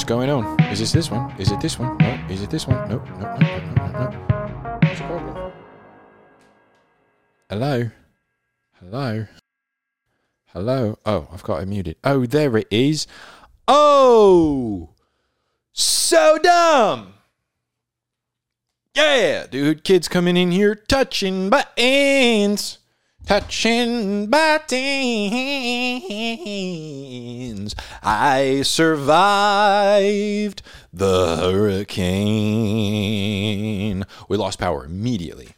What's going on? Is this this one? Is it this one? No. Is it this one? No. No. No. No. No. no. What's the problem? Hello. Hello. Hello. Oh, I've got it muted. Oh, there it is. Oh, so dumb. Yeah, dude. Kids coming in here touching buttons. Touching buttons. I survived the hurricane. We lost power immediately.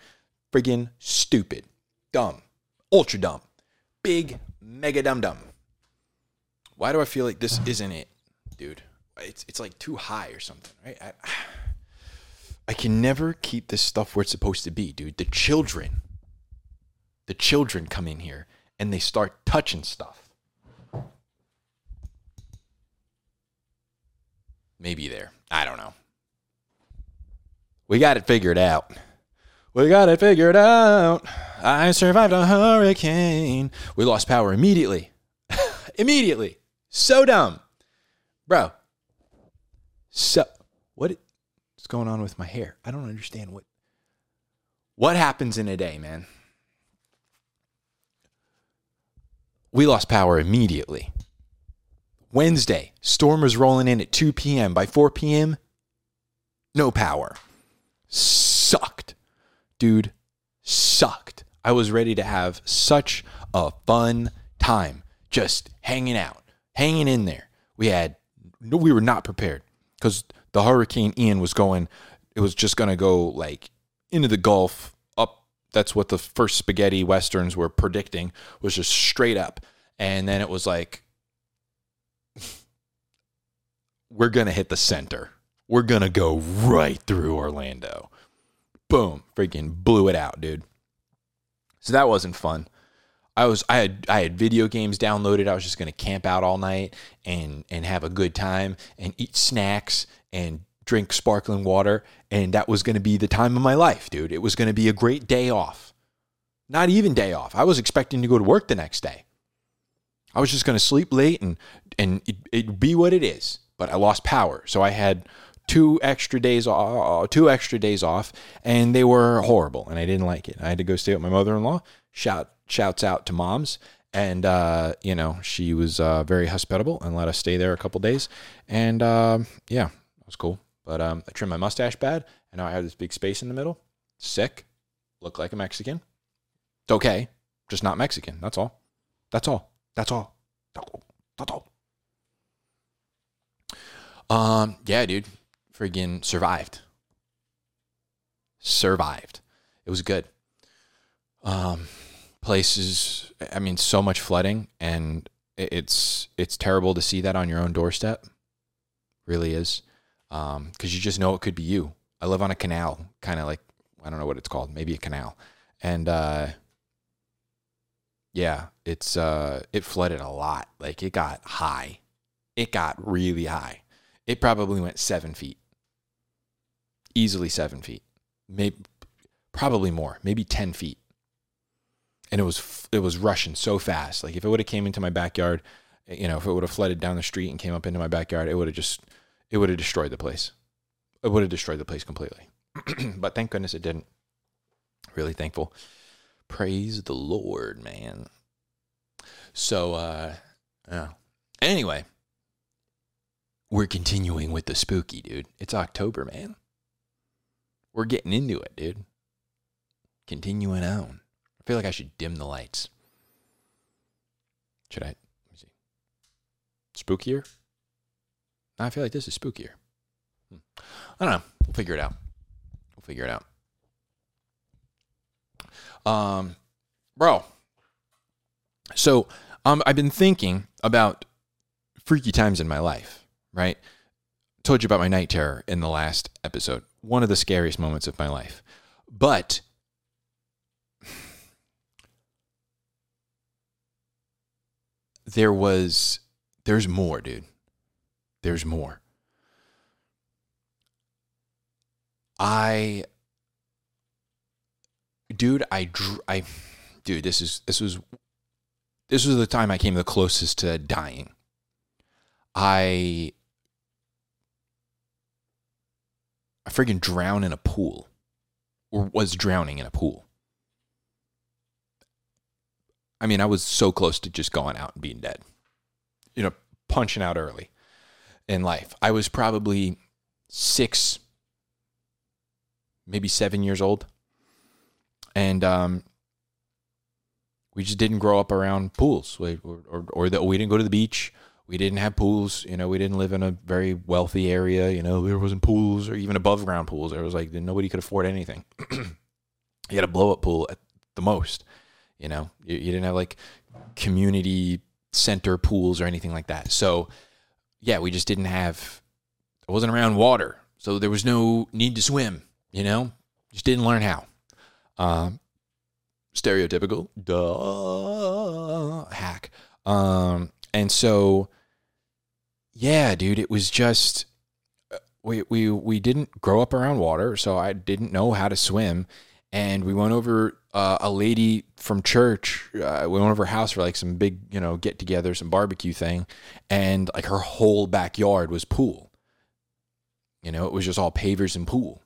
Friggin' stupid. Dumb. Ultra dumb. Big, mega dumb dumb. Why do I feel like this isn't it, dude? It's, it's like too high or something, right? I, I can never keep this stuff where it's supposed to be, dude. The children the children come in here and they start touching stuff. Maybe there. I don't know. We got it figured out. We got it figured out. I survived a hurricane. We lost power immediately. immediately. So dumb. Bro. So what is going on with my hair? I don't understand what what happens in a day, man. We lost power immediately. Wednesday, storm was rolling in at 2 p.m. By 4 p.m., no power. Sucked. Dude, sucked. I was ready to have such a fun time just hanging out, hanging in there. We had, we were not prepared because the Hurricane Ian was going, it was just going to go like into the Gulf that's what the first spaghetti westerns were predicting was just straight up. And then it was like we're going to hit the center. We're going to go right through orlando. Boom. Freaking blew it out dude. So that wasn't fun. I was i had i had video games downloaded. I was just going to camp out all night and and have a good time and eat snacks and drink sparkling water, and that was going to be the time of my life, dude. It was going to be a great day off. Not even day off. I was expecting to go to work the next day. I was just going to sleep late and and it, it'd be what it is. But I lost power, so I had two extra days off, two extra days off, and they were horrible, and I didn't like it. I had to go stay with my mother-in-law. Shout shouts out to moms, and uh, you know she was uh, very hospitable and let us stay there a couple days, and uh, yeah, it was cool. But um, I trimmed my mustache bad, and now I have this big space in the middle. Sick. Look like a Mexican. It's okay. Just not Mexican. That's all. That's all. That's all. That's all. Um, yeah, dude. Friggin' survived. Survived. It was good. Um, places. I mean, so much flooding, and it's it's terrible to see that on your own doorstep. Really is because um, you just know it could be you. I live on a canal, kind of like I don't know what it's called, maybe a canal, and uh, yeah, it's uh, it flooded a lot. Like it got high, it got really high. It probably went seven feet, easily seven feet, maybe probably more, maybe ten feet, and it was it was rushing so fast. Like if it would have came into my backyard, you know, if it would have flooded down the street and came up into my backyard, it would have just it would have destroyed the place. It would have destroyed the place completely. but thank goodness it didn't. Really thankful. Praise the Lord, man. So, uh, yeah. Anyway, we're continuing with the spooky, dude. It's October, man. We're getting into it, dude. Continuing on. I feel like I should dim the lights. Should I? Let me see. Spookier? I feel like this is spookier. Hmm. I don't know. We'll figure it out. We'll figure it out. Um, bro. So um, I've been thinking about freaky times in my life, right? Told you about my night terror in the last episode. One of the scariest moments of my life. But there was there's more, dude there's more. I dude, I I dude, this is this was this was the time I came the closest to dying. I I friggin' drown in a pool or was drowning in a pool. I mean, I was so close to just going out and being dead, you know, punching out early in life. I was probably six, maybe seven years old. And um, we just didn't grow up around pools or, or, or that we didn't go to the beach. We didn't have pools. You know, we didn't live in a very wealthy area. You know, there wasn't pools or even above ground pools. There was like nobody could afford anything. you had a blow up pool at the most. You know, you, you didn't have like community center pools or anything like that. So, yeah, we just didn't have, I wasn't around water. So there was no need to swim, you know, just didn't learn how. Um, stereotypical, duh, hack. Um, and so, yeah, dude, it was just, uh, we, we, we didn't grow up around water. So I didn't know how to swim and we went over uh, a lady from church. Uh, we went over her house for like some big, you know, get together, some barbecue thing, and like her whole backyard was pool. You know, it was just all pavers and pool,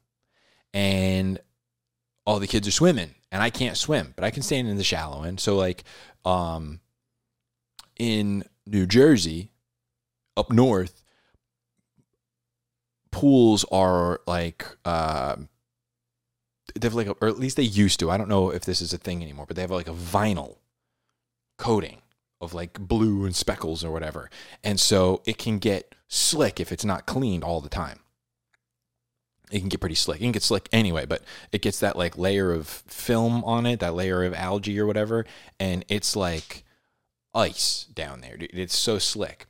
and all the kids are swimming, and I can't swim, but I can stand in the shallow end. So like, um, in New Jersey, up north, pools are like. Uh, they have like, a, or at least they used to. I don't know if this is a thing anymore, but they have like a vinyl coating of like blue and speckles or whatever, and so it can get slick if it's not cleaned all the time. It can get pretty slick. It can get slick anyway, but it gets that like layer of film on it, that layer of algae or whatever, and it's like ice down there. It's so slick.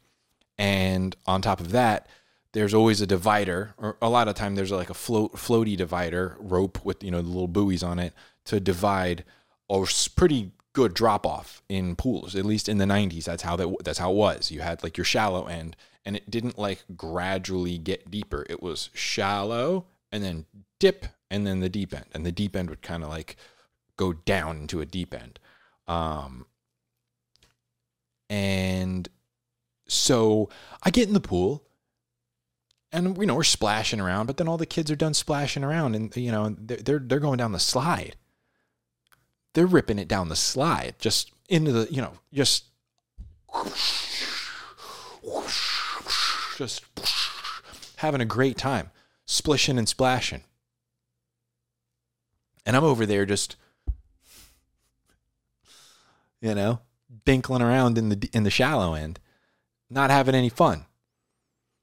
And on top of that, there's always a divider, or a lot of time there's like a float floaty divider rope with you know the little buoys on it to divide a pretty good drop off in pools. At least in the 90s, that's how that that's how it was. You had like your shallow end, and it didn't like gradually get deeper. It was shallow and then dip, and then the deep end, and the deep end would kind of like go down into a deep end. Um, and so I get in the pool and you know we're splashing around but then all the kids are done splashing around and you know they're they're going down the slide. They're ripping it down the slide just into the you know just just having a great time splishing and splashing. And i'm over there just you know dinkling around in the in the shallow end not having any fun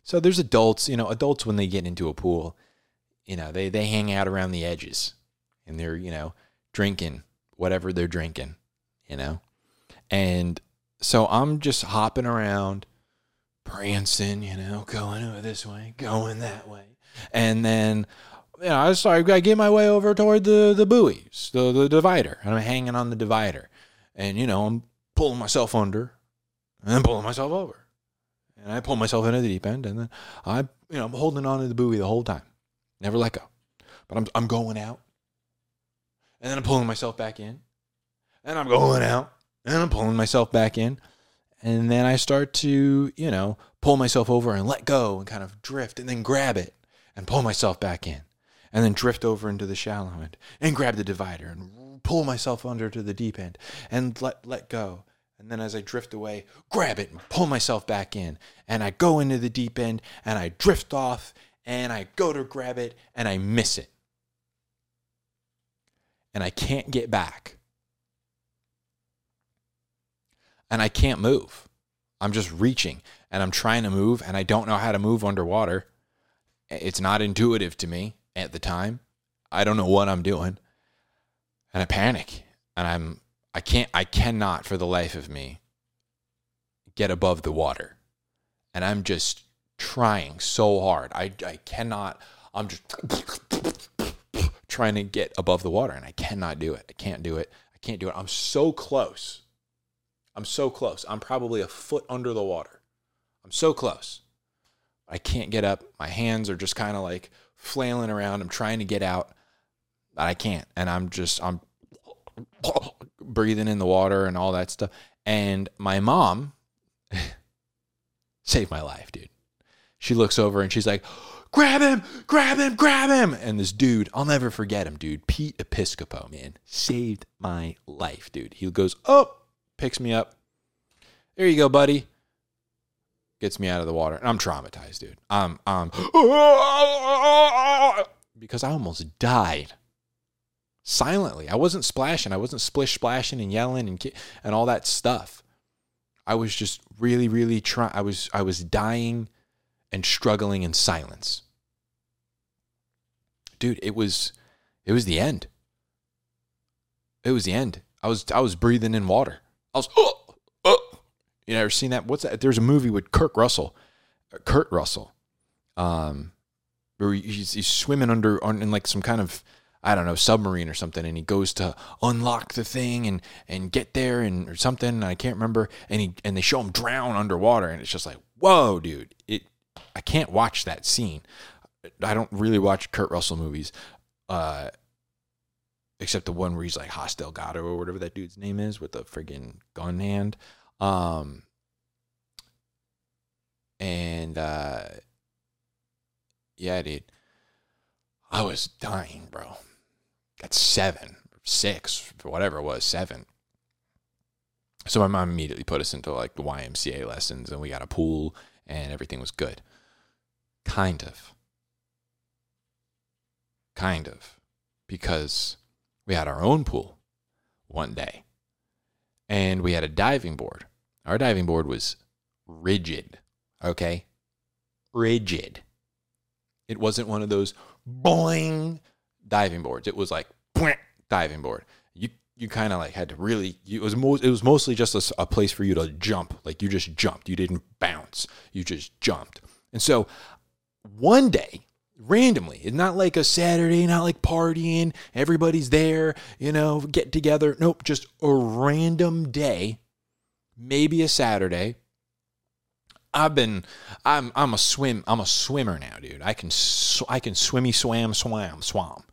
so there's adults, you know, adults when they get into a pool, you know, they they hang out around the edges and they're, you know, drinking whatever they're drinking, you know. And so I'm just hopping around, prancing, you know, going this way, going that way. And then you know, I start I get my way over toward the the buoys, the the divider, and I'm hanging on the divider. And you know, I'm pulling myself under and then pulling myself over and I pull myself into the deep end, and then I, you know, I'm holding on to the buoy the whole time, never let go. But I'm I'm going out, and then I'm pulling myself back in, and I'm going out, and I'm pulling myself back in, and then I start to, you know, pull myself over and let go and kind of drift, and then grab it and pull myself back in, and then drift over into the shallow end and grab the divider and pull myself under to the deep end and let let go and then as I drift away, grab it and pull myself back in. And I go into the deep end and I drift off and I go to grab it and I miss it. And I can't get back. And I can't move. I'm just reaching and I'm trying to move and I don't know how to move underwater. It's not intuitive to me at the time. I don't know what I'm doing. And I panic and I'm I can't I cannot for the life of me get above the water. And I'm just trying so hard. I I cannot I'm just trying to get above the water and I cannot do it. I can't do it. I can't do it. I'm so close. I'm so close. I'm probably a foot under the water. I'm so close. I can't get up. My hands are just kind of like flailing around. I'm trying to get out, but I can't. And I'm just I'm breathing in the water and all that stuff. And my mom saved my life, dude. She looks over and she's like, grab him, grab him, grab him. And this dude, I'll never forget him, dude. Pete Episcopo, man, saved my life, dude. He goes, oh, picks me up. There you go, buddy. Gets me out of the water. And I'm traumatized, dude. I'm, I'm, because I almost died silently. I wasn't splashing. I wasn't splish splashing and yelling and and all that stuff. I was just really, really trying. I was I was dying and struggling in silence. Dude, it was it was the end. It was the end. I was I was breathing in water. I was oh, oh. You ever seen that? What's that? There's a movie with Kirk Russell, Kurt Russell, um, where he's, he's swimming under on, in like some kind of I don't know, submarine or something, and he goes to unlock the thing and and get there and or something. I can't remember. And he and they show him drown underwater, and it's just like, whoa, dude! It I can't watch that scene. I don't really watch Kurt Russell movies, uh, except the one where he's like Hoss Gato or whatever that dude's name is with the friggin' gun hand. Um, and uh, yeah, dude, I was dying, bro at seven, six, whatever it was, seven. So my mom immediately put us into like the YMCA lessons and we got a pool and everything was good. Kind of. Kind of. Because we had our own pool one day and we had a diving board. Our diving board was rigid, okay? Rigid. It wasn't one of those boing diving boards. It was like diving board. You you kind of like had to really. It was most. It was mostly just a, a place for you to jump. Like you just jumped. You didn't bounce. You just jumped. And so one day randomly. It's not like a Saturday, not like partying, everybody's there, you know, get together. Nope, just a random day, maybe a Saturday. I've been I'm I'm a swim I'm a swimmer now, dude. I can I can swimmy swam swam swam.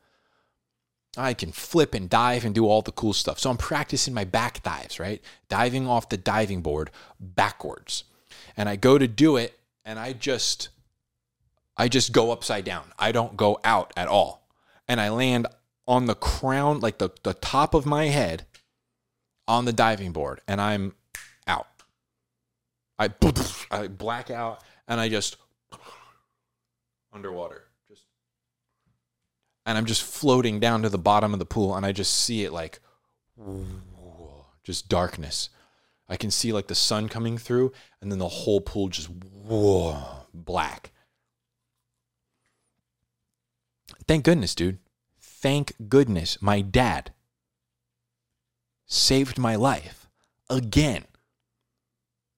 I can flip and dive and do all the cool stuff. So I'm practicing my back dives, right? Diving off the diving board backwards. And I go to do it and I just I just go upside down. I don't go out at all. And I land on the crown like the the top of my head on the diving board and I'm out. I I black out and I just underwater and I'm just floating down to the bottom of the pool and I just see it like just darkness. I can see like the sun coming through and then the whole pool just black. Thank goodness, dude. Thank goodness my dad saved my life again.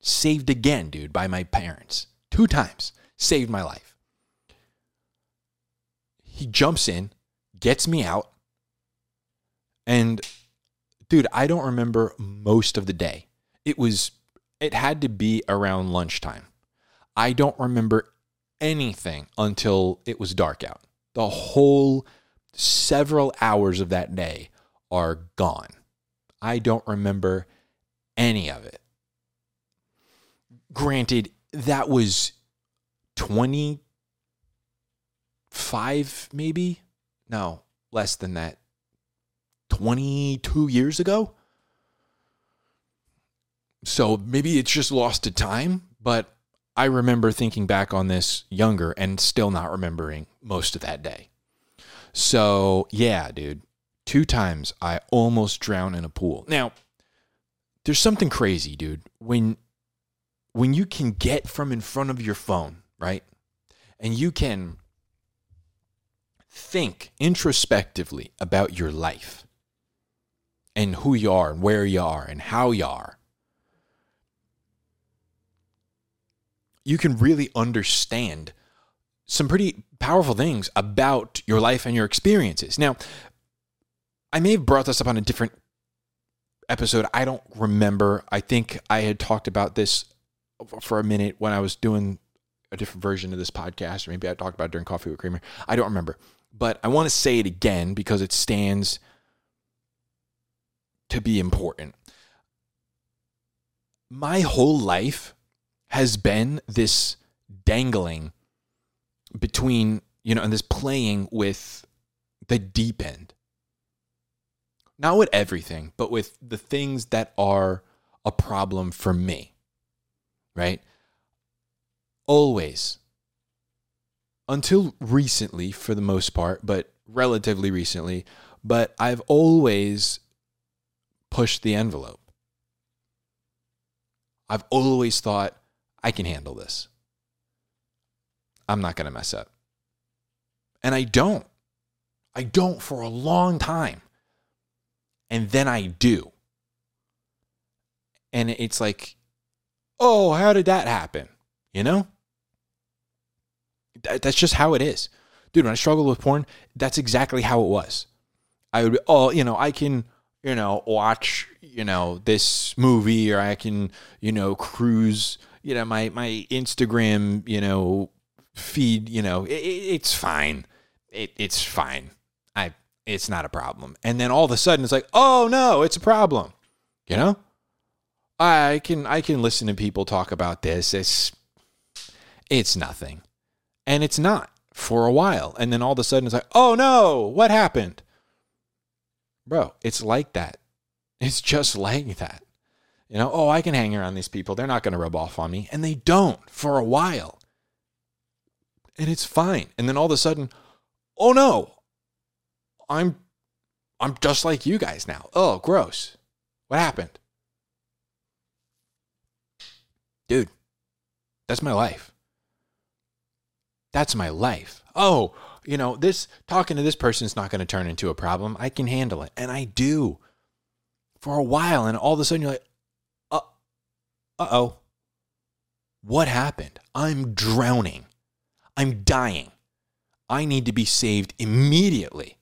Saved again, dude, by my parents. Two times. Saved my life. He jumps in, gets me out. And dude, I don't remember most of the day. It was it had to be around lunchtime. I don't remember anything until it was dark out. The whole several hours of that day are gone. I don't remember any of it. Granted, that was 25 maybe no, less than that. 22 years ago? So maybe it's just lost to time, but I remember thinking back on this younger and still not remembering most of that day. So, yeah, dude, two times I almost drown in a pool. Now, there's something crazy, dude. When when you can get from in front of your phone, right? And you can think introspectively about your life and who you are and where you are and how you are, you can really understand some pretty powerful things about your life and your experiences. Now, I may have brought this up on a different episode. I don't remember. I think I had talked about this for a minute when I was doing a different version of this podcast, or maybe I talked about it during Coffee with Kramer. I don't remember but I want to say it again because it stands to be important. My whole life has been this dangling between, you know, and this playing with the deep end. Not with everything, but with the things that are a problem for me. Right? Always until recently for the most part, but relatively recently, but I've always pushed the envelope. I've always thought I can handle this. I'm not going to mess up. And I don't. I don't for a long time. And then I do. And it's like, oh, how did that happen? You know? That's just how it is. Dude, when I struggled with porn, that's exactly how it was. I would, be oh, you know, I can, you know, watch, you know, this movie or I can, you know, cruise, you know, my, my Instagram, you know, feed, you know, it, it's fine. It, it's fine. I, it's not a problem. And then all of a sudden it's like, oh no, it's a problem. You know? I can, I can listen to people talk about this. It's, it's nothing and it's not for a while. And then all of a sudden it's like, oh no, what happened? Bro, it's like that. It's just like that. You know, oh, I can hang around these people. They're not going to rub off on me. And they don't for a while. And it's fine. And then all of a sudden, oh no, I'm I'm just like you guys now. Oh, gross. What happened? Dude, that's my life. That's my life. Oh, you know, this talking to this person is not going to turn into a problem. I can handle it. And I do for a while. And all of a sudden you're like, uh oh. What happened? I'm drowning. I'm dying. I need to be saved immediately.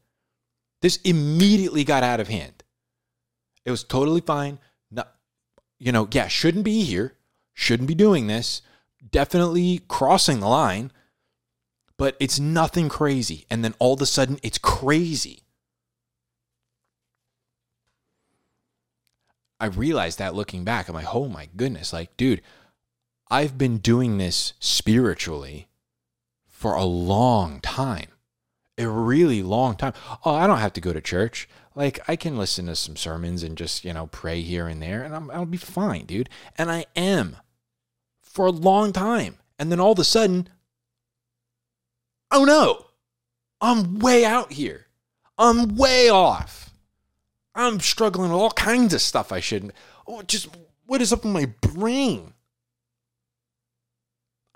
This immediately got out of hand. It was totally fine. Not, you know, yeah, shouldn't be here. Shouldn't be doing this. Definitely crossing the line but it's nothing crazy. And then all of a sudden, it's crazy. I realized that looking back, I'm like, oh my goodness, like, dude, I've been doing this spiritually for a long time, a really long time. Oh, I don't have to go to church. Like, I can listen to some sermons and just, you know, pray here and there, and I'm, I'll be fine, dude. And I am for a long time. And then all of a sudden, oh no, I'm way out here. I'm way off. I'm struggling with all kinds of stuff I shouldn't. Oh, just what is up in my brain?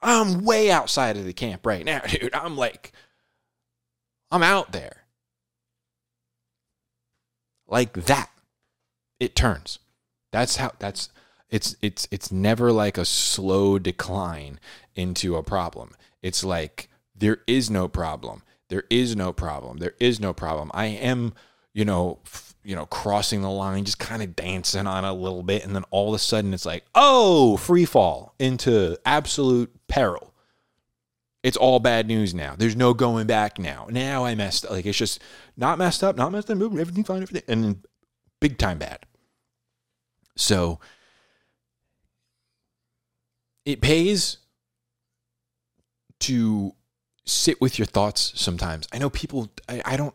I'm way outside of the camp right now, dude. I'm like, I'm out there. Like that. It turns. That's how that's it's it's it's never like a slow decline into a problem. It's like there is no problem. There is no problem. There is no problem. I am, you know, f- you know, crossing the line, just kind of dancing on a little bit, and then all of a sudden it's like, oh, free fall into absolute peril. It's all bad news now. There's no going back now. Now I messed up. Like it's just not messed up, not messed up, everything fine, everything, and big time bad. So it pays to sit with your thoughts sometimes. I know people, I, I don't,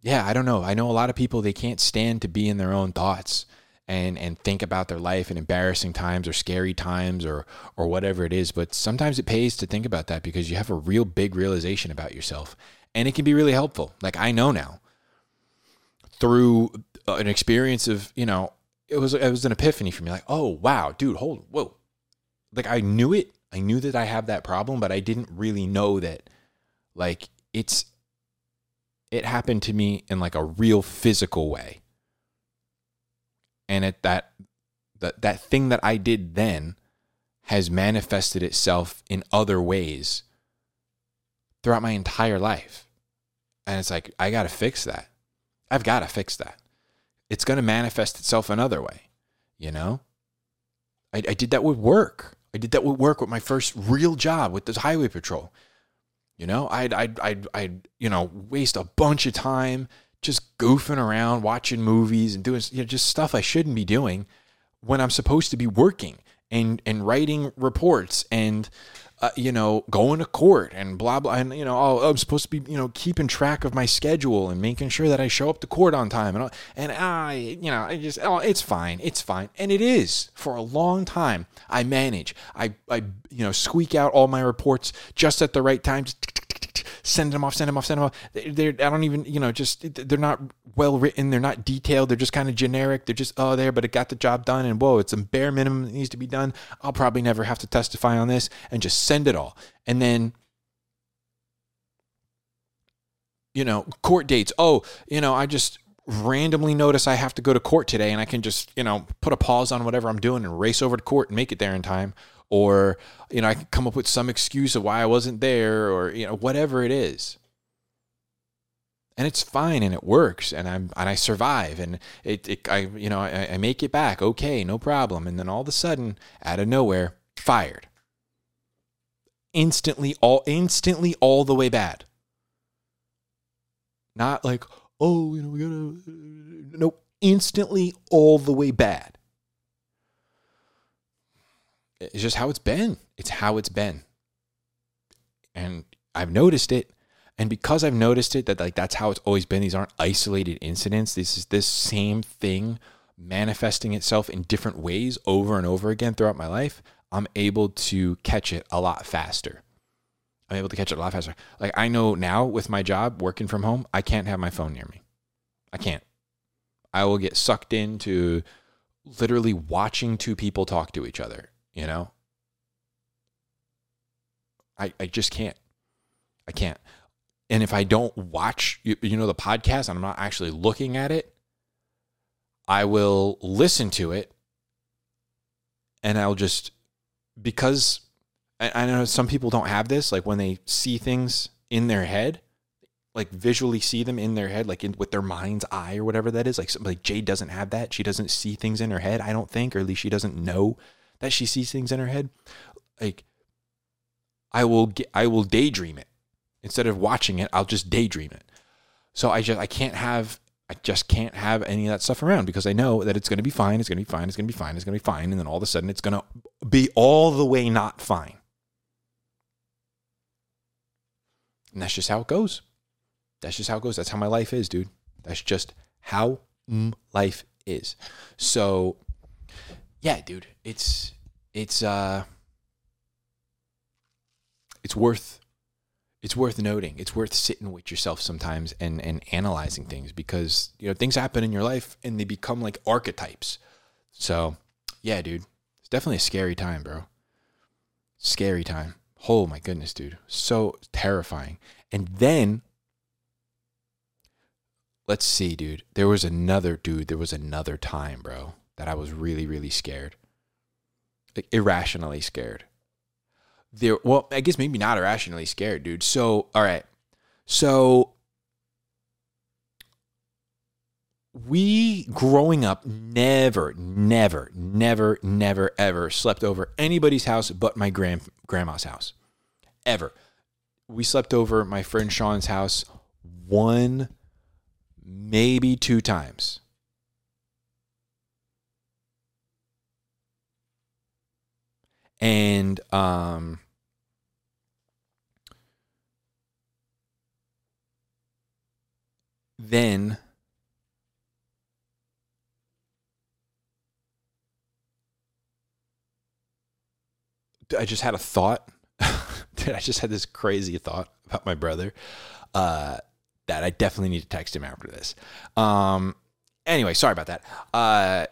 yeah, I don't know. I know a lot of people, they can't stand to be in their own thoughts and and think about their life and embarrassing times or scary times or or whatever it is but sometimes it pays to think about that because you have a real big realization about yourself and it can be really helpful like i know now through an experience of you know it was it was an epiphany for me like oh wow dude hold whoa like i knew it i knew that i have that problem but i didn't really know that like it's it happened to me in like a real physical way. And it that that that thing that I did then has manifested itself in other ways throughout my entire life. And it's like I got to fix that. I've got to fix that. It's going to manifest itself another way, you know? I, I did that with work. I did that with work with my first real job with the highway patrol. You know, I'd, I'd, I'd, I'd, you know, waste a bunch of time just goofing around, watching movies and doing, you know, just stuff I shouldn't be doing when I'm supposed to be working. and and writing reports and uh, you know going to court and blah blah and you know oh, I'm supposed to be you know keeping track of my schedule and making sure that I show up to court on time and and I you know I just oh it's fine it's fine. And it is for a long time. I manage. I I you know squeak out all my reports just at the right time send them off, send them off, send them off. They're, I don't even, you know, just they're not well written. They're not detailed. They're just kind of generic. They're just oh there, but it got the job done. And whoa, it's a bare minimum that needs to be done. I'll probably never have to testify on this, and just send it all. And then you know, court dates. Oh, you know, I just randomly notice I have to go to court today and I can just, you know, put a pause on whatever I'm doing and race over to court and make it there in time or you know I can come up with some excuse of why I wasn't there or you know whatever it is. And it's fine and it works and I'm and I survive and it, it I you know I, I make it back. Okay no problem. And then all of a sudden out of nowhere fired. Instantly all instantly all the way bad. Not like oh you know we gotta no instantly all the way bad it's just how it's been. It's how it's been. And I've noticed it. And because I've noticed it that like that's how it's always been, these aren't isolated incidents. This is this same thing manifesting itself in different ways over and over again throughout my life. I'm able to catch it a lot faster. I'm able to catch it a lot faster. Like I know now with my job working from home, I can't have my phone near me. I can't. I will get sucked into literally watching two people talk to each other you know? I, I just can't. I can't. And if I don't watch, you, you know, the podcast and I'm not actually looking at it, I will listen to it and I'll just, because I, I know some people don't have this, like when they see things in their head, like visually see them in their head, like in, with their mind's eye or whatever that is. Like, like Jade doesn't have that. She doesn't see things in her head, I don't think, or at least she doesn't know that she sees things in her head, like I will get, I will daydream it instead of watching it. I'll just daydream it. So I just I can't have I just can't have any of that stuff around because I know that it's going to be fine. It's going to be fine. It's going to be fine. It's going to be fine. And then all of a sudden, it's going to be all the way not fine. And that's just how it goes. That's just how it goes. That's how my life is, dude. That's just how life is. So yeah, dude, it's it's uh it's worth it's worth noting. It's worth sitting with yourself sometimes and and analyzing things because you know things happen in your life and they become like archetypes. So, yeah, dude, it's definitely a scary time, bro. Scary time. Oh my goodness, dude. So terrifying. And then let's see, dude. There was another dude, there was another time, bro that I was really, really scared. Like irrationally scared. There well, I guess maybe not irrationally scared, dude. So, all right. So we growing up never, never, never, never, ever slept over anybody's house but my grand grandma's house. Ever. We slept over my friend Sean's house one, maybe two times. And um, then I just had a thought. Dude, I just had this crazy thought about my brother uh, that I definitely need to text him after this. Um, anyway, sorry about that. Uh,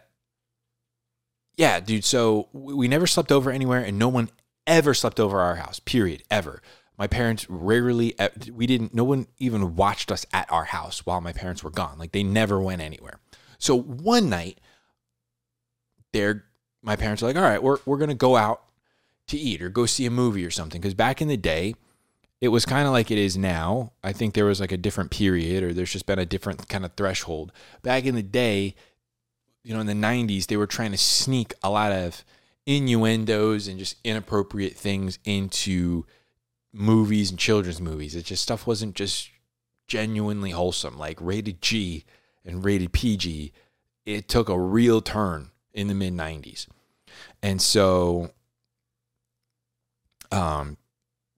yeah, dude. So we never slept over anywhere, and no one ever slept over our house. Period. Ever. My parents rarely. We didn't. No one even watched us at our house while my parents were gone. Like they never went anywhere. So one night, they're my parents are like, all right, we're we're gonna go out to eat or go see a movie or something. Because back in the day, it was kind of like it is now. I think there was like a different period, or there's just been a different kind of threshold. Back in the day, you know, in the 90s, they were trying to sneak a lot of innuendos and just inappropriate things into movies and children's movies. It just stuff wasn't just genuinely wholesome. Like rated G and rated PG, it took a real turn in the mid 90s. And so um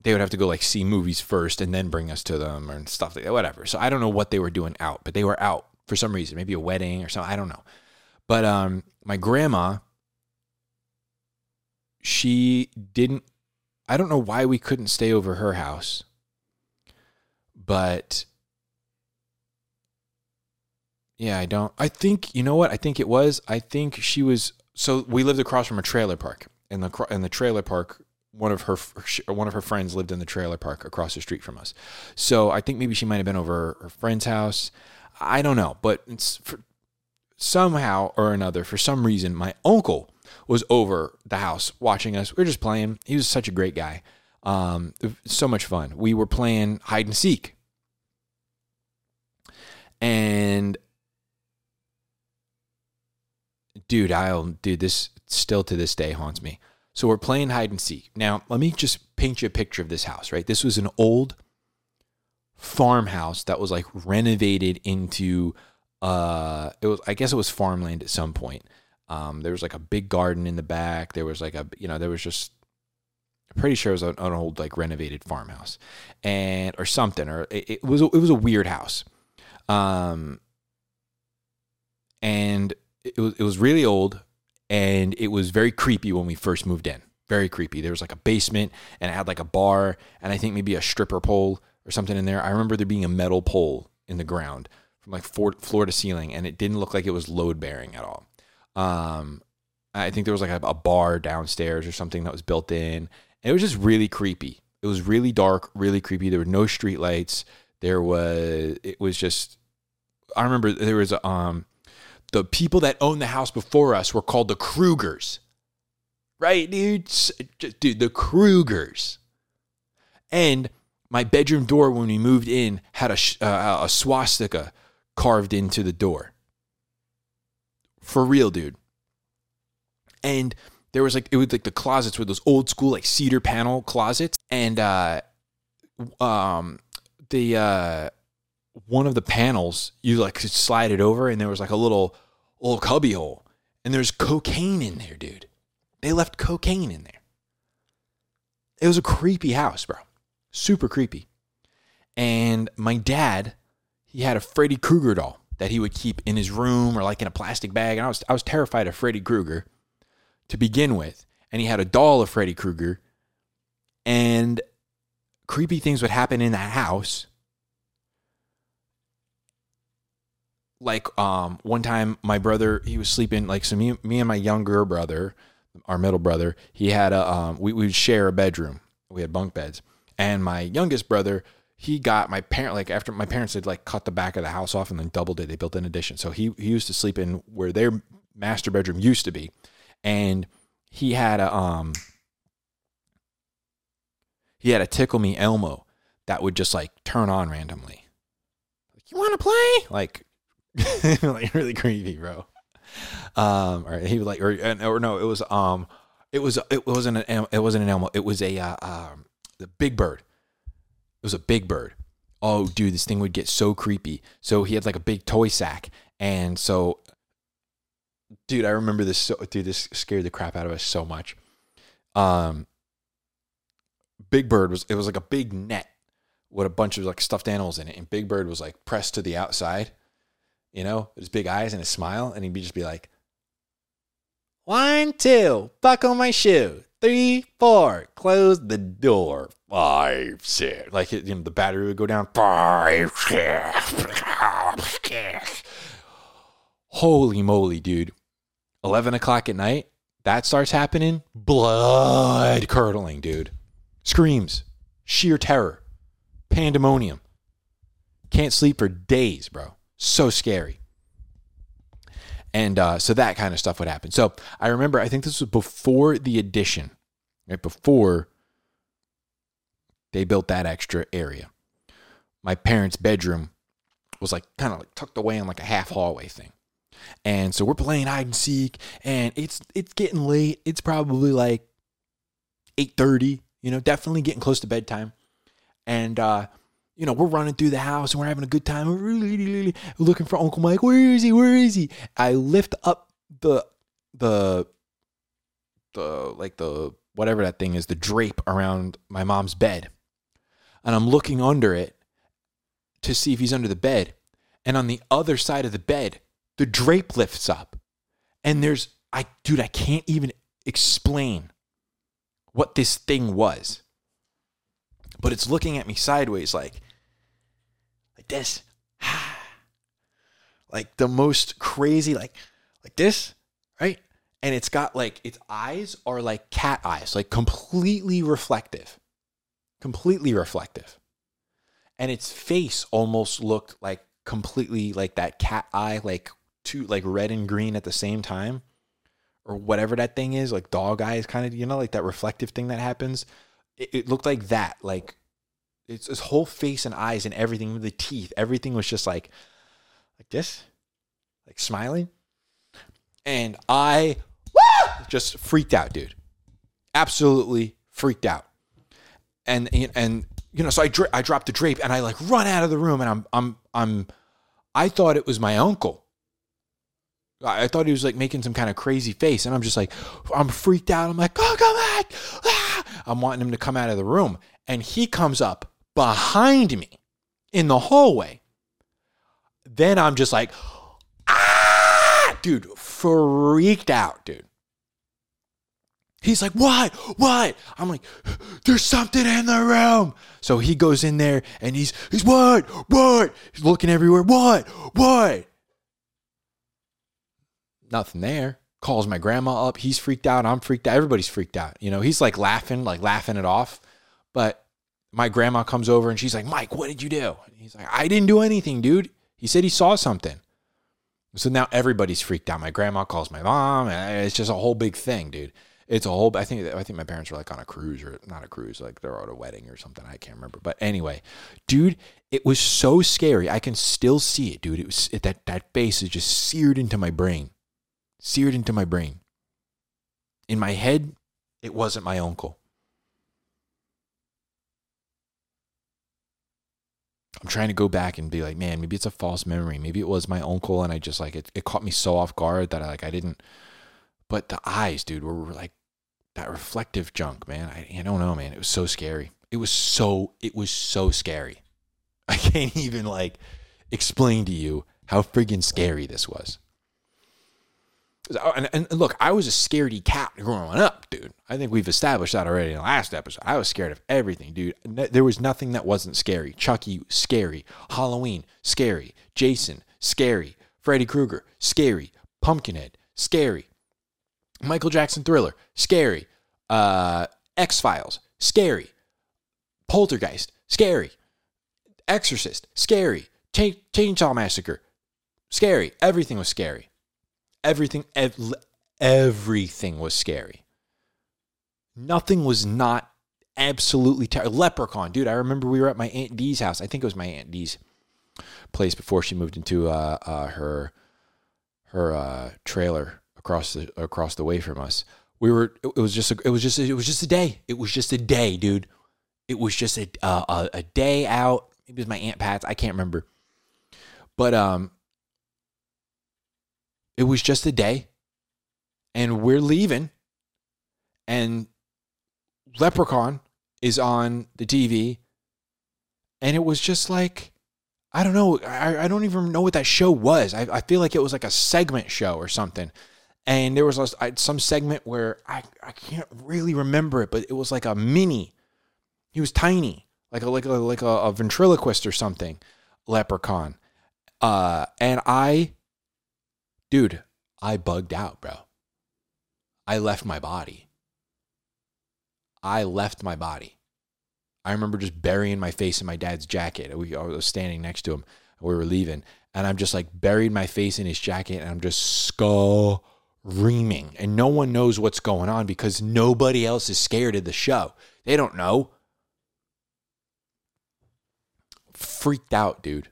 they would have to go like see movies first and then bring us to them and stuff like that, whatever. So I don't know what they were doing out, but they were out for some reason, maybe a wedding or something. I don't know. But um, my grandma, she didn't. I don't know why we couldn't stay over her house, but yeah, I don't. I think you know what I think it was. I think she was. So we lived across from a trailer park, and the in the trailer park one of her one of her friends lived in the trailer park across the street from us. So I think maybe she might have been over her friend's house. I don't know, but it's for, somehow or another, for some reason, my uncle was over the house watching us. We were just playing. He was such a great guy. Um, so much fun. We were playing hide and seek, and dude, I'll dude this still to this day haunts me. So we're playing hide and seek. Now, let me just paint you a picture of this house, right? This was an old farmhouse that was like renovated into uh it was I guess it was farmland at some point. Um there was like a big garden in the back. There was like a you know, there was just I'm pretty sure it was an, an old like renovated farmhouse. And or something or it, it was it was a weird house. Um and it was it was really old and it was very creepy when we first moved in. Very creepy. There was like a basement and it had like a bar and I think maybe a stripper pole or something in there. I remember there being a metal pole in the ground like floor to ceiling and it didn't look like it was load bearing at all. Um, I think there was like a, a bar downstairs or something that was built in. And It was just really creepy. It was really dark, really creepy. There were no street lights. There was it was just I remember there was um the people that owned the house before us were called the Krugers. Right, dude? Dude, the Krugers. And my bedroom door when we moved in had a, uh, a swastika carved into the door. For real, dude. And there was like it was like the closets were those old school like cedar panel closets and uh um the uh one of the panels, you like could slide it over, and there was like a little little cubby hole, and there's cocaine in there, dude. They left cocaine in there. It was a creepy house, bro. Super creepy. And my dad, he had a Freddy Krueger doll that he would keep in his room or like in a plastic bag. And I was I was terrified of Freddy Krueger to begin with. And he had a doll of Freddy Krueger. And creepy things would happen in that house like um one time my brother he was sleeping like so me, me and my younger brother our middle brother he had a um we would share a bedroom we had bunk beds and my youngest brother he got my parent like after my parents had like cut the back of the house off and then doubled it they built an addition so he he used to sleep in where their master bedroom used to be and he had a um he had a tickle me elmo that would just like turn on randomly like you want to play like like really creepy, bro. Um, or he was like, or, or no, it was um, it was it wasn't an it wasn't an animal. It was a uh, um, the big bird. It was a big bird. Oh, dude, this thing would get so creepy. So he had like a big toy sack, and so, dude, I remember this. So, dude, this scared the crap out of us so much. Um, Big Bird was it was like a big net with a bunch of like stuffed animals in it, and Big Bird was like pressed to the outside you know, his big eyes and his smile, and he'd be just be like, one, two, buckle my shoe. Three, four, close the door. Five, six. Like, you know, the battery would go down. Five, six. Holy moly, dude. 11 o'clock at night, that starts happening. Blood curdling, dude. Screams, sheer terror, pandemonium. Can't sleep for days, bro. So scary. And uh, so that kind of stuff would happen. So I remember, I think this was before the addition, right? Before they built that extra area. My parents' bedroom was like kind of like tucked away in like a half hallway thing. And so we're playing hide and seek and it's it's getting late. It's probably like 8:30, you know, definitely getting close to bedtime. And uh you know, we're running through the house and we're having a good time. We're looking for Uncle Mike. Where is he? Where is he? I lift up the the the like the whatever that thing is, the drape around my mom's bed. And I'm looking under it to see if he's under the bed. And on the other side of the bed, the drape lifts up. And there's I dude, I can't even explain what this thing was. But it's looking at me sideways like like this. like the most crazy like like this, right? And it's got like its eyes are like cat eyes, like completely reflective. Completely reflective. And its face almost looked like completely like that cat eye, like two like red and green at the same time. Or whatever that thing is, like dog eyes, kind of, you know, like that reflective thing that happens. It, it looked like that. Like it's his whole face and eyes and everything, the teeth, everything was just like like this, like smiling. And I just freaked out, dude. Absolutely freaked out. And and you know, so I dra- I dropped the drape and I like run out of the room and I'm I'm I'm I thought it was my uncle. I thought he was like making some kind of crazy face, and I'm just like, I'm freaked out. I'm like, oh, come back! Ah! I'm wanting him to come out of the room, and he comes up behind me in the hallway. Then I'm just like, ah, dude, freaked out, dude. He's like, what? What? I'm like, there's something in the room. So he goes in there and he's, he's what? What? He's looking everywhere. What? What? Nothing there. Calls my grandma up. He's freaked out. I'm freaked out. Everybody's freaked out. You know, he's like laughing, like laughing it off. But my grandma comes over and she's like, Mike, what did you do? And he's like, I didn't do anything, dude. He said he saw something. So now everybody's freaked out. My grandma calls my mom. And it's just a whole big thing, dude. It's a whole. I think. I think my parents were like on a cruise or not a cruise, like they're at a wedding or something. I can't remember. But anyway, dude, it was so scary. I can still see it, dude. It was it, that that face is just seared into my brain, seared into my brain. In my head, it wasn't my uncle. I'm trying to go back and be like, man, maybe it's a false memory. Maybe it was my uncle, and I just like it. It caught me so off guard that I like I didn't. But the eyes, dude, were like that reflective junk, man. I, I don't know, man. It was so scary. It was so it was so scary. I can't even like explain to you how friggin' scary this was. And, and, look, I was a scaredy cat growing up, dude. I think we've established that already in the last episode. I was scared of everything, dude. There was nothing that wasn't scary. Chucky, scary. Halloween, scary. Jason, scary. Freddy Krueger, scary. Pumpkinhead, scary. Michael Jackson Thriller, scary. Uh, X Files, scary. Poltergeist, scary. Exorcist, scary. Ch- Chainsaw Massacre, scary. Everything was scary everything ev- everything was scary. Nothing was not absolutely terrible. Leprechaun, dude. I remember we were at my aunt Dee's house. I think it was my aunt Dee's place before she moved into uh, uh, her her uh, trailer across the across the way from us. We were. It was just. A, it was just. It was just a day. It was just a day, dude. It was just a uh, a, a day out. Maybe it was my aunt Pat's. I can't remember. But um, it was just a day, and we're leaving, and Leprechaun is on the TV, and it was just like, I don't know, I, I don't even know what that show was. I, I feel like it was like a segment show or something. And there was some segment where I, I can't really remember it, but it was like a mini. He was tiny, like a like a like a, a ventriloquist or something, leprechaun. Uh, and I dude, I bugged out, bro. I left my body. I left my body. I remember just burying my face in my dad's jacket. We, I was standing next to him. We were leaving, and I'm just like buried my face in his jacket, and I'm just skull reaming, And no one knows what's going on because nobody else is scared of the show. They don't know. Freaked out, dude.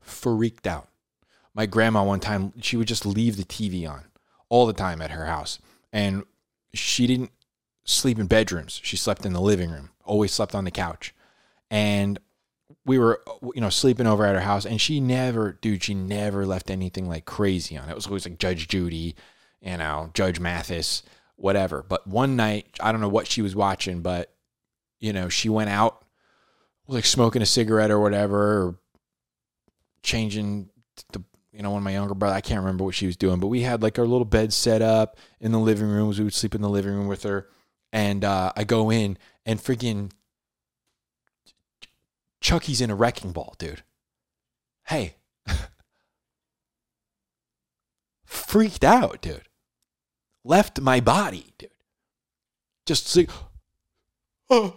Freaked out. My grandma one time, she would just leave the TV on all the time at her house. And she didn't sleep in bedrooms. She slept in the living room, always slept on the couch. And we were, you know, sleeping over at her house. And she never, dude, she never left anything like crazy on. It was always like Judge Judy, you know, Judge Mathis, whatever. But one night, I don't know what she was watching, but you know, she went out like smoking a cigarette or whatever, or changing the you know, one of my younger brother, I can't remember what she was doing, but we had like our little bed set up in the living rooms. We would sleep in the living room with her. And uh, I go in and freaking Chucky's in a wrecking ball, dude. Hey. Freaked out, dude. Left my body, dude. Just like, oh.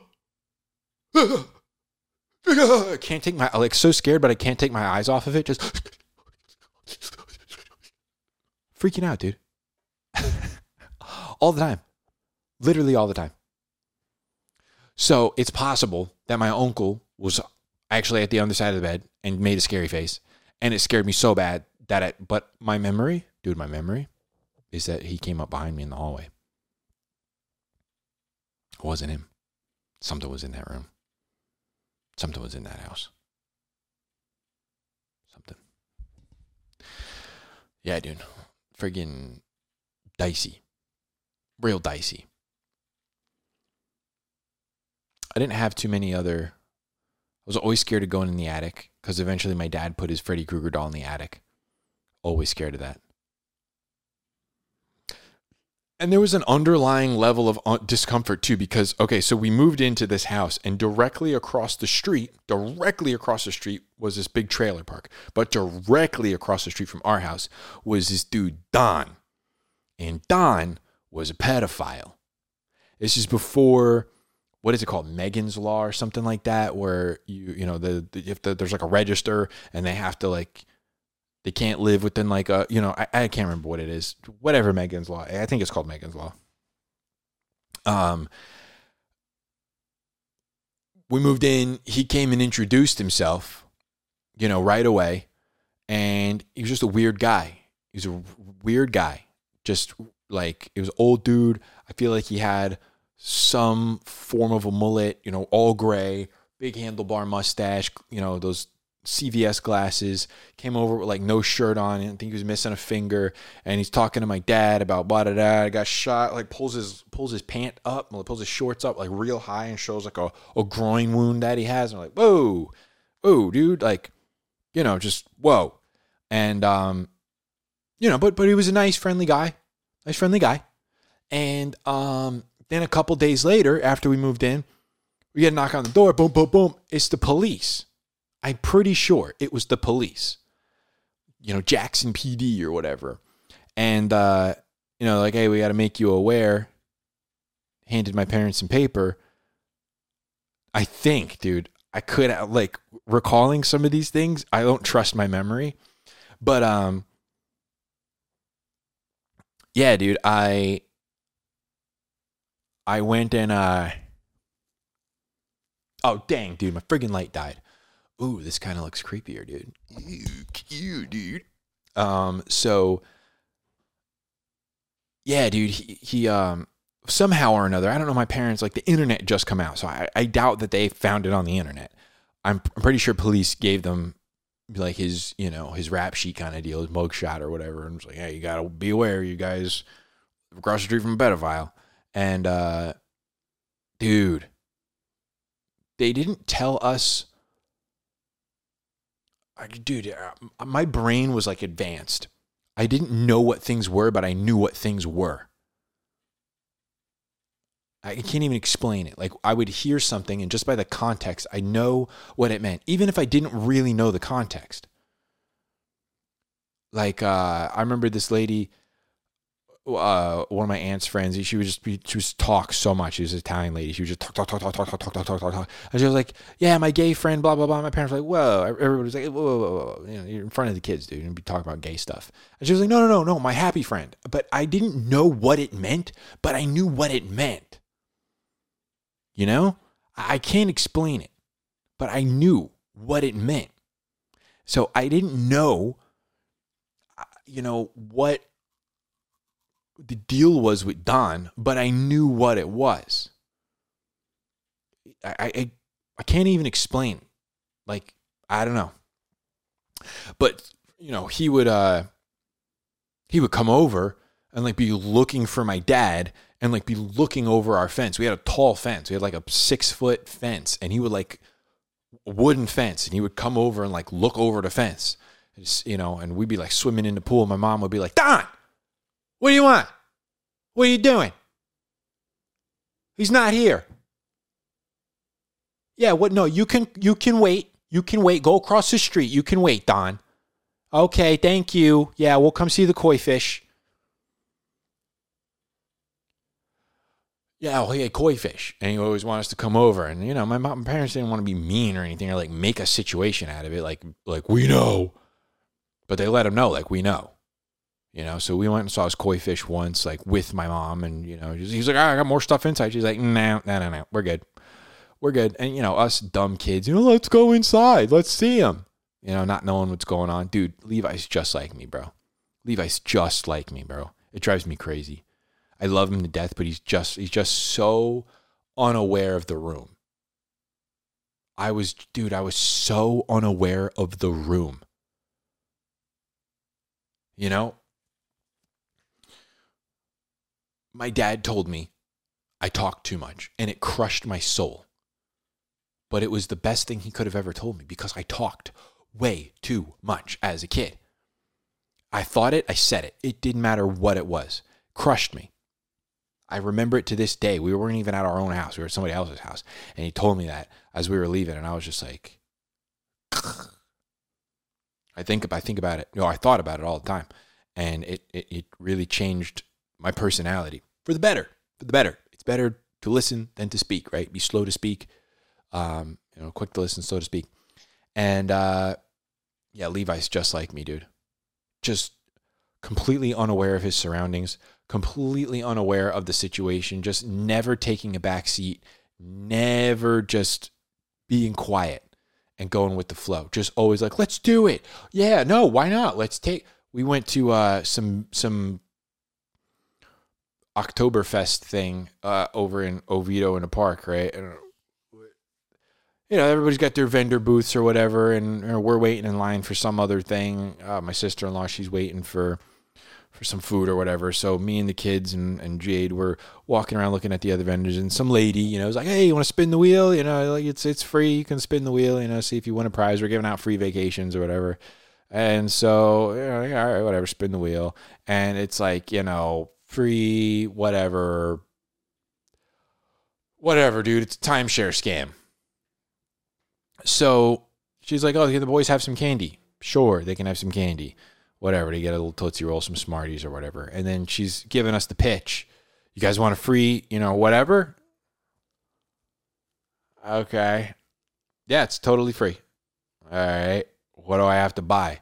I can't take my like so scared, but I can't take my eyes off of it. Just freaking out, dude. all the time. Literally all the time. So it's possible that my uncle was actually at the other side of the bed and made a scary face. And it scared me so bad that it, but my memory, dude, my memory is that he came up behind me in the hallway. It wasn't him. Something was in that room. Something was in that house. Something. Yeah, dude. Friggin' dicey. Real dicey. I didn't have too many other. I was always scared of going in the attic because eventually my dad put his Freddy Krueger doll in the attic. Always scared of that. And there was an underlying level of uh, discomfort too, because, okay, so we moved into this house, and directly across the street, directly across the street was this big trailer park. But directly across the street from our house was this dude, Don. And Don was a pedophile. This is before, what is it called? Megan's Law or something like that, where you, you know, the, the if the, there's like a register and they have to like, they can't live within like a you know I, I can't remember what it is. Whatever megan's law i think it's called megan's law. Um we moved in. He came and introduced himself you know right away. And he was just a weird guy. He's a weird guy. Just like it was old dude. I feel like he had some form of a mullet you know all gray big handlebar mustache you know those CVS glasses, came over with like no shirt on. and I think he was missing a finger, and he's talking to my dad about blah da da. I got shot. Like pulls his pulls his pant up, pulls his shorts up like real high, and shows like a, a groin wound that he has. And I'm like, whoa, whoa, dude, like, you know, just whoa, and um, you know, but but he was a nice, friendly guy, nice, friendly guy, and um, then a couple days later, after we moved in, we get a knock on the door. Boom, boom, boom. It's the police I'm pretty sure it was the police, you know, Jackson PD or whatever. And, uh, you know, like, hey, we got to make you aware. Handed my parents some paper. I think, dude, I could like recalling some of these things. I don't trust my memory, but um, yeah, dude, I I went and uh, oh dang, dude, my friggin' light died ooh, this kind of looks creepier, dude. Ew, cute, dude. Um, so yeah, dude, he, he um somehow or another, I don't know, my parents like the internet just come out, so I, I doubt that they found it on the internet. I'm, I'm pretty sure police gave them like his, you know, his rap sheet kind of deal, his mugshot or whatever, and was like, hey, you gotta be aware, you guys across the street from a pedophile, and uh, dude, they didn't tell us dude, uh, my brain was like advanced. I didn't know what things were, but I knew what things were. I can't even explain it. Like I would hear something, and just by the context, I know what it meant, even if I didn't really know the context. Like uh, I remember this lady uh, one of my aunt's friends, she would just be, she was talk so much. She was an Italian lady. She would just talk, talk, talk, talk, talk, talk, talk, talk, talk, talk, talk. And she was like, yeah, my gay friend, blah, blah, blah. My parents were like, whoa. Everybody was like, whoa, whoa, whoa. You know, you're in front of the kids, dude, and be talking about gay stuff. And she was like, no, no, no, no, my happy friend. But I didn't know what it meant, but I knew what it meant. You know? I can't explain it, but I knew what it meant. So I didn't know, you know, what the deal was with Don, but I knew what it was. I, I, I can't even explain. Like, I don't know. But, you know, he would, uh, he would come over and like be looking for my dad and like be looking over our fence. We had a tall fence. We had like a six foot fence, and he would like wooden fence, and he would come over and like look over the fence, Just, you know, and we'd be like swimming in the pool. My mom would be like, Don, what do you want? What are you doing? He's not here. Yeah, what? No, you can you can wait. You can wait. Go across the street. You can wait, Don. Okay, thank you. Yeah, we'll come see the koi fish. Yeah, oh, well, he had koi fish, and he always wanted us to come over. And you know, my mom, my parents didn't want to be mean or anything, or like make a situation out of it. Like, like we know, but they let him know, like we know. You know, so we went and saw his koi fish once, like with my mom, and you know, he's like, oh, I got more stuff inside. She's like, no, no, no, no, we're good, we're good. And you know, us dumb kids, you know, let's go inside, let's see him. You know, not knowing what's going on, dude. Levi's just like me, bro. Levi's just like me, bro. It drives me crazy. I love him to death, but he's just he's just so unaware of the room. I was, dude, I was so unaware of the room. You know, my dad told me I talked too much and it crushed my soul. But it was the best thing he could have ever told me because I talked way too much as a kid. I thought it, I said it. It didn't matter what it was. Crushed me. I remember it to this day. We weren't even at our own house. We were at somebody else's house. And he told me that as we were leaving. And I was just like, I think, I think about it. No, I thought about it all the time. And it, it, it really changed my personality for the better, for the better. It's better to listen than to speak, right? Be slow to speak, um, you know, quick to listen, slow to speak. And uh, yeah, Levi's just like me, dude. Just completely unaware of his surroundings, completely unaware of the situation, just never taking a back seat, never just being quiet and going with the flow. Just always like, let's do it. Yeah, no, why not? Let's take. We went to uh, some some Oktoberfest thing uh, over in Oviedo in a park, right? And you know, everybody's got their vendor booths or whatever, and you know, we're waiting in line for some other thing. Uh, my sister in law, she's waiting for for some food or whatever. So me and the kids and, and Jade were walking around looking at the other vendors, and some lady, you know, was like, "Hey, you want to spin the wheel? You know, like it's it's free. You can spin the wheel. You know, see if you win a prize. We're giving out free vacations or whatever." And so, you know, all right, whatever, spin the wheel, and it's like you know, free whatever, whatever, dude. It's a timeshare scam. So she's like, "Oh, the boys have some candy?" Sure, they can have some candy whatever to get a little tootsie roll, some Smarties or whatever. And then she's giving us the pitch. You guys want a free, you know, whatever? Okay. Yeah, it's totally free. All right. What do I have to buy?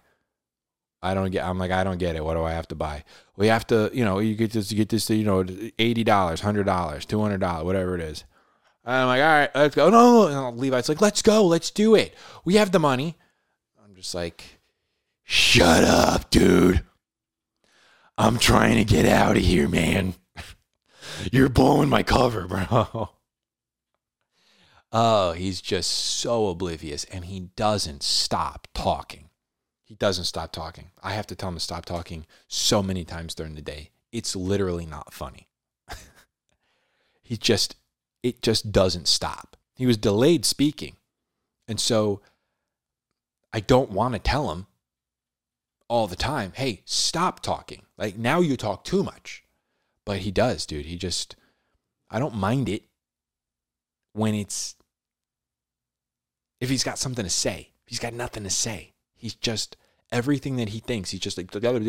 I don't get. I'm like, I don't get it. What do I have to buy? We have to, you know, you get this, you get this, you know, eighty dollars, hundred dollars, two hundred dollars, whatever it is. And I'm like, all right, let's go. No, no, no. Levi's like, let's go, let's do it. We have the money. I'm just like, Shut up, dude. I'm trying to get out of here, man. You're blowing my cover, bro. Oh, he's just so oblivious and he doesn't stop talking. He doesn't stop talking. I have to tell him to stop talking so many times during the day. It's literally not funny. he just, it just doesn't stop. He was delayed speaking. And so I don't want to tell him all the time, hey, stop talking. Like now you talk too much. But he does, dude. He just, I don't mind it when it's, if he's got something to say. He's got nothing to say. He's just, everything that he thinks, he's just like, and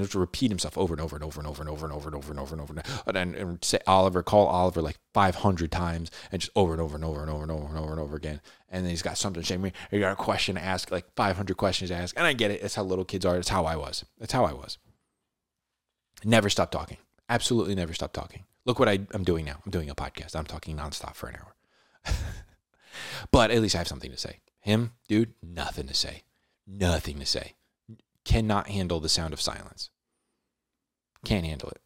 just repeat himself over and over and over and over and over and over and over and over and over and and, and say Oliver, call Oliver like 500 times and just over and over and over and over and over and over and over again. And then he's got something to me. You got a question to ask, like 500 questions to ask. And I get it. That's how little kids are. That's how I was. That's how I was. Never stop talking. Absolutely never stop talking. Look what I'm doing now. I'm doing a podcast. I'm talking nonstop for an hour. but at least I have something to say. Him, dude, nothing to say. Nothing to say. Cannot handle the sound of silence. Can't handle it.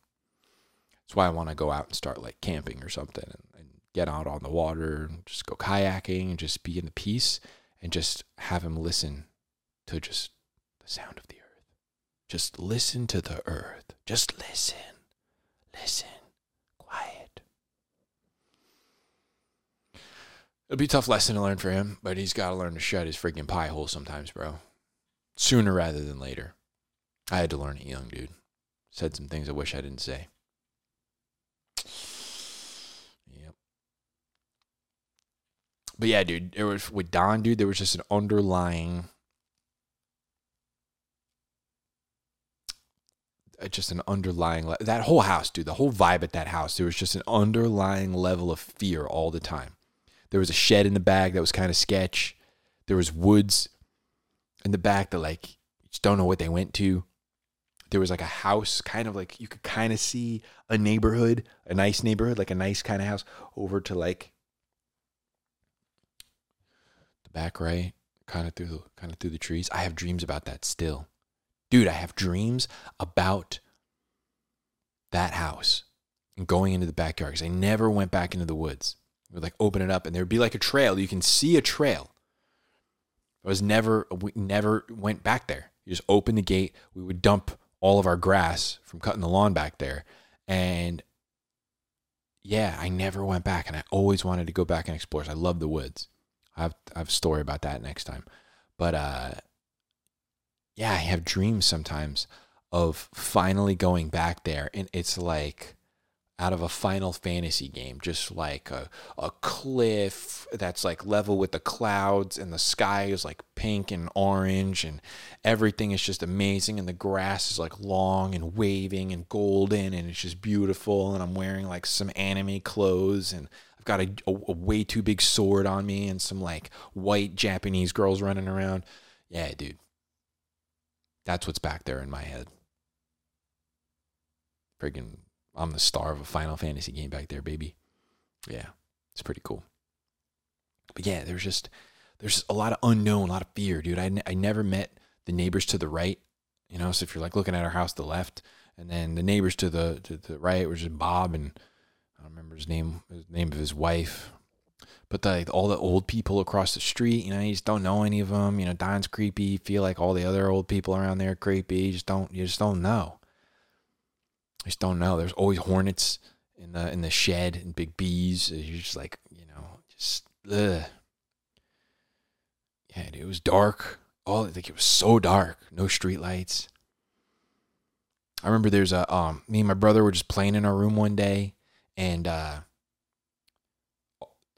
That's why I want to go out and start like camping or something and, and get out on the water and just go kayaking and just be in the peace and just have him listen to just the sound of the earth. Just listen to the earth. Just listen. Listen. Quiet. It'll be a tough lesson to learn for him, but he's got to learn to shut his freaking pie hole sometimes, bro. Sooner rather than later. I had to learn it young, dude. Said some things I wish I didn't say. Yep. But yeah, dude, it was with Don, dude, there was just an underlying uh, just an underlying that whole house, dude, the whole vibe at that house, there was just an underlying level of fear all the time. There was a shed in the back that was kind of sketch. There was woods in the back that like you just don't know what they went to. There was like a house, kind of like you could kind of see a neighborhood, a nice neighborhood, like a nice kind of house over to like the back right, kind of through the kind of through the trees. I have dreams about that still. Dude, I have dreams about that house and going into the backyard because I never went back into the woods. We would like open it up and there would be like a trail. You can see a trail. I was never, we never went back there. You just open the gate. We would dump all of our grass from cutting the lawn back there. And yeah, I never went back and I always wanted to go back and explore. I love the woods. I have, I have a story about that next time. But uh, yeah, I have dreams sometimes of finally going back there. And it's like, out of a Final Fantasy game, just like a, a cliff that's like level with the clouds, and the sky is like pink and orange, and everything is just amazing, and the grass is like long and waving and golden, and it's just beautiful. And I'm wearing like some anime clothes, and I've got a, a, a way too big sword on me, and some like white Japanese girls running around. Yeah, dude. That's what's back there in my head. Friggin' I'm the star of a Final Fantasy game back there, baby. Yeah, it's pretty cool. But yeah, there's just there's a lot of unknown, a lot of fear, dude. I, n- I never met the neighbors to the right, you know. So if you're like looking at our house to the left, and then the neighbors to the to the right were just Bob and I don't remember his name, his name of his wife. But the, like, all the old people across the street, you know, you just don't know any of them. You know, Don's creepy. Feel like all the other old people around there are creepy. You just don't, you just don't know. I just don't know. There's always hornets in the in the shed and big bees. You're just like, you know, just ugh. Yeah, it was dark. All like it was so dark. No street lights. I remember there's a um me and my brother were just playing in our room one day and uh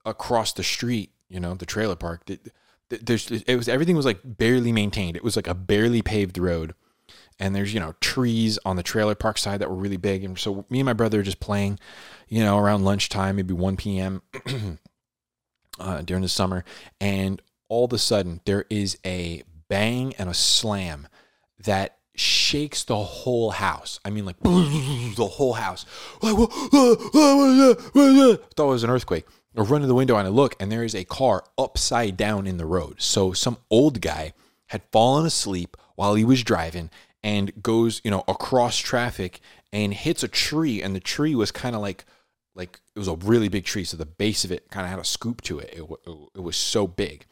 across the street, you know, the trailer park, there's it was everything was like barely maintained. It was like a barely paved road and there's you know trees on the trailer park side that were really big. And so me and my brother are just playing you know around lunchtime maybe 1 p.m uh, during the summer. And all of a sudden there is a bang and a slam that shakes the whole house. I mean like the whole house. Thought it was an earthquake. I run to the window and I look, and there is a car upside down in the road. So some old guy had fallen asleep while he was driving and goes, you know, across traffic and hits a tree. And the tree was kind of like, like it was a really big tree. So the base of it kind of had a scoop to it. It, it was so big.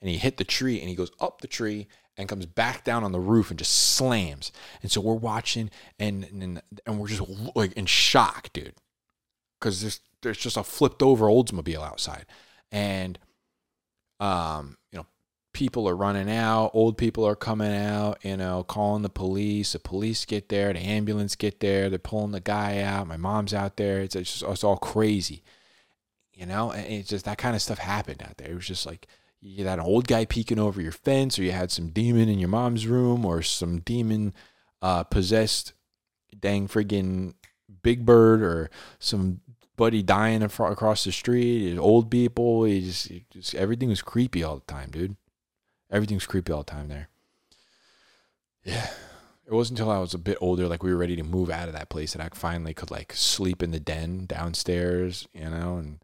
And he hit the tree and he goes up the tree and comes back down on the roof and just slams. And so we're watching and and, and we're just like in shock, dude. Cause there's there's just a flipped over Oldsmobile outside. And um, you know, people are running out, old people are coming out, you know, calling the police. The police get there, the ambulance get there, they're pulling the guy out. My mom's out there. It's, it's just it's all crazy, you know. And it's just that kind of stuff happened out there. It was just like you had an old guy peeking over your fence, or you had some demon in your mom's room, or some demon uh, possessed dang friggin' Big Bird, or some buddy dying across the street. Old people. Just, just everything was creepy all the time, dude. Everything's creepy all the time there. Yeah. It wasn't until I was a bit older, like we were ready to move out of that place, that I finally could like sleep in the den downstairs, you know, and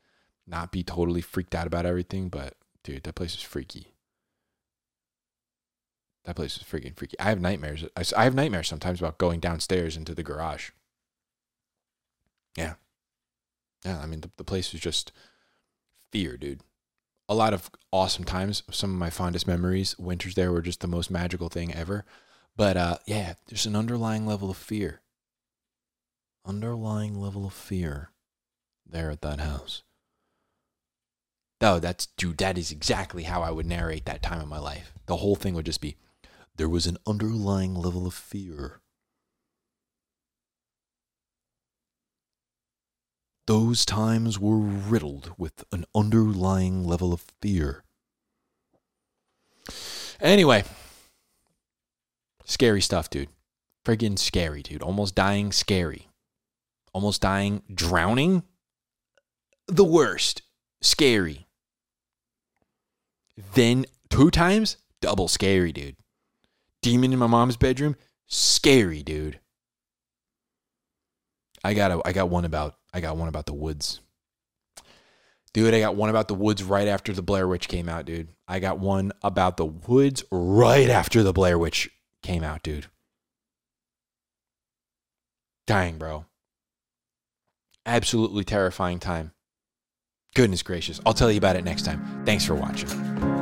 not be totally freaked out about everything. But dude, that place is freaky. That place is freaking freaky. I have nightmares. I have nightmares sometimes about going downstairs into the garage. Yeah. Yeah. I mean, the, the place is just fear, dude a lot of awesome times. Some of my fondest memories, winters there were just the most magical thing ever. But uh, yeah, there's an underlying level of fear. Underlying level of fear there at that house. Oh, that's dude, that is exactly how I would narrate that time in my life. The whole thing would just be there was an underlying level of fear. Those times were riddled with an underlying level of fear. Anyway, scary stuff, dude. Friggin' scary, dude. Almost dying, scary. Almost dying, drowning. The worst, scary. Then two times, double scary, dude. Demon in my mom's bedroom, scary, dude. I got a, I got one about I got one about the woods. Dude, I got one about the woods right after the Blair Witch came out, dude. I got one about the woods right after the Blair Witch came out, dude. Dying, bro. Absolutely terrifying time. Goodness gracious. I'll tell you about it next time. Thanks for watching.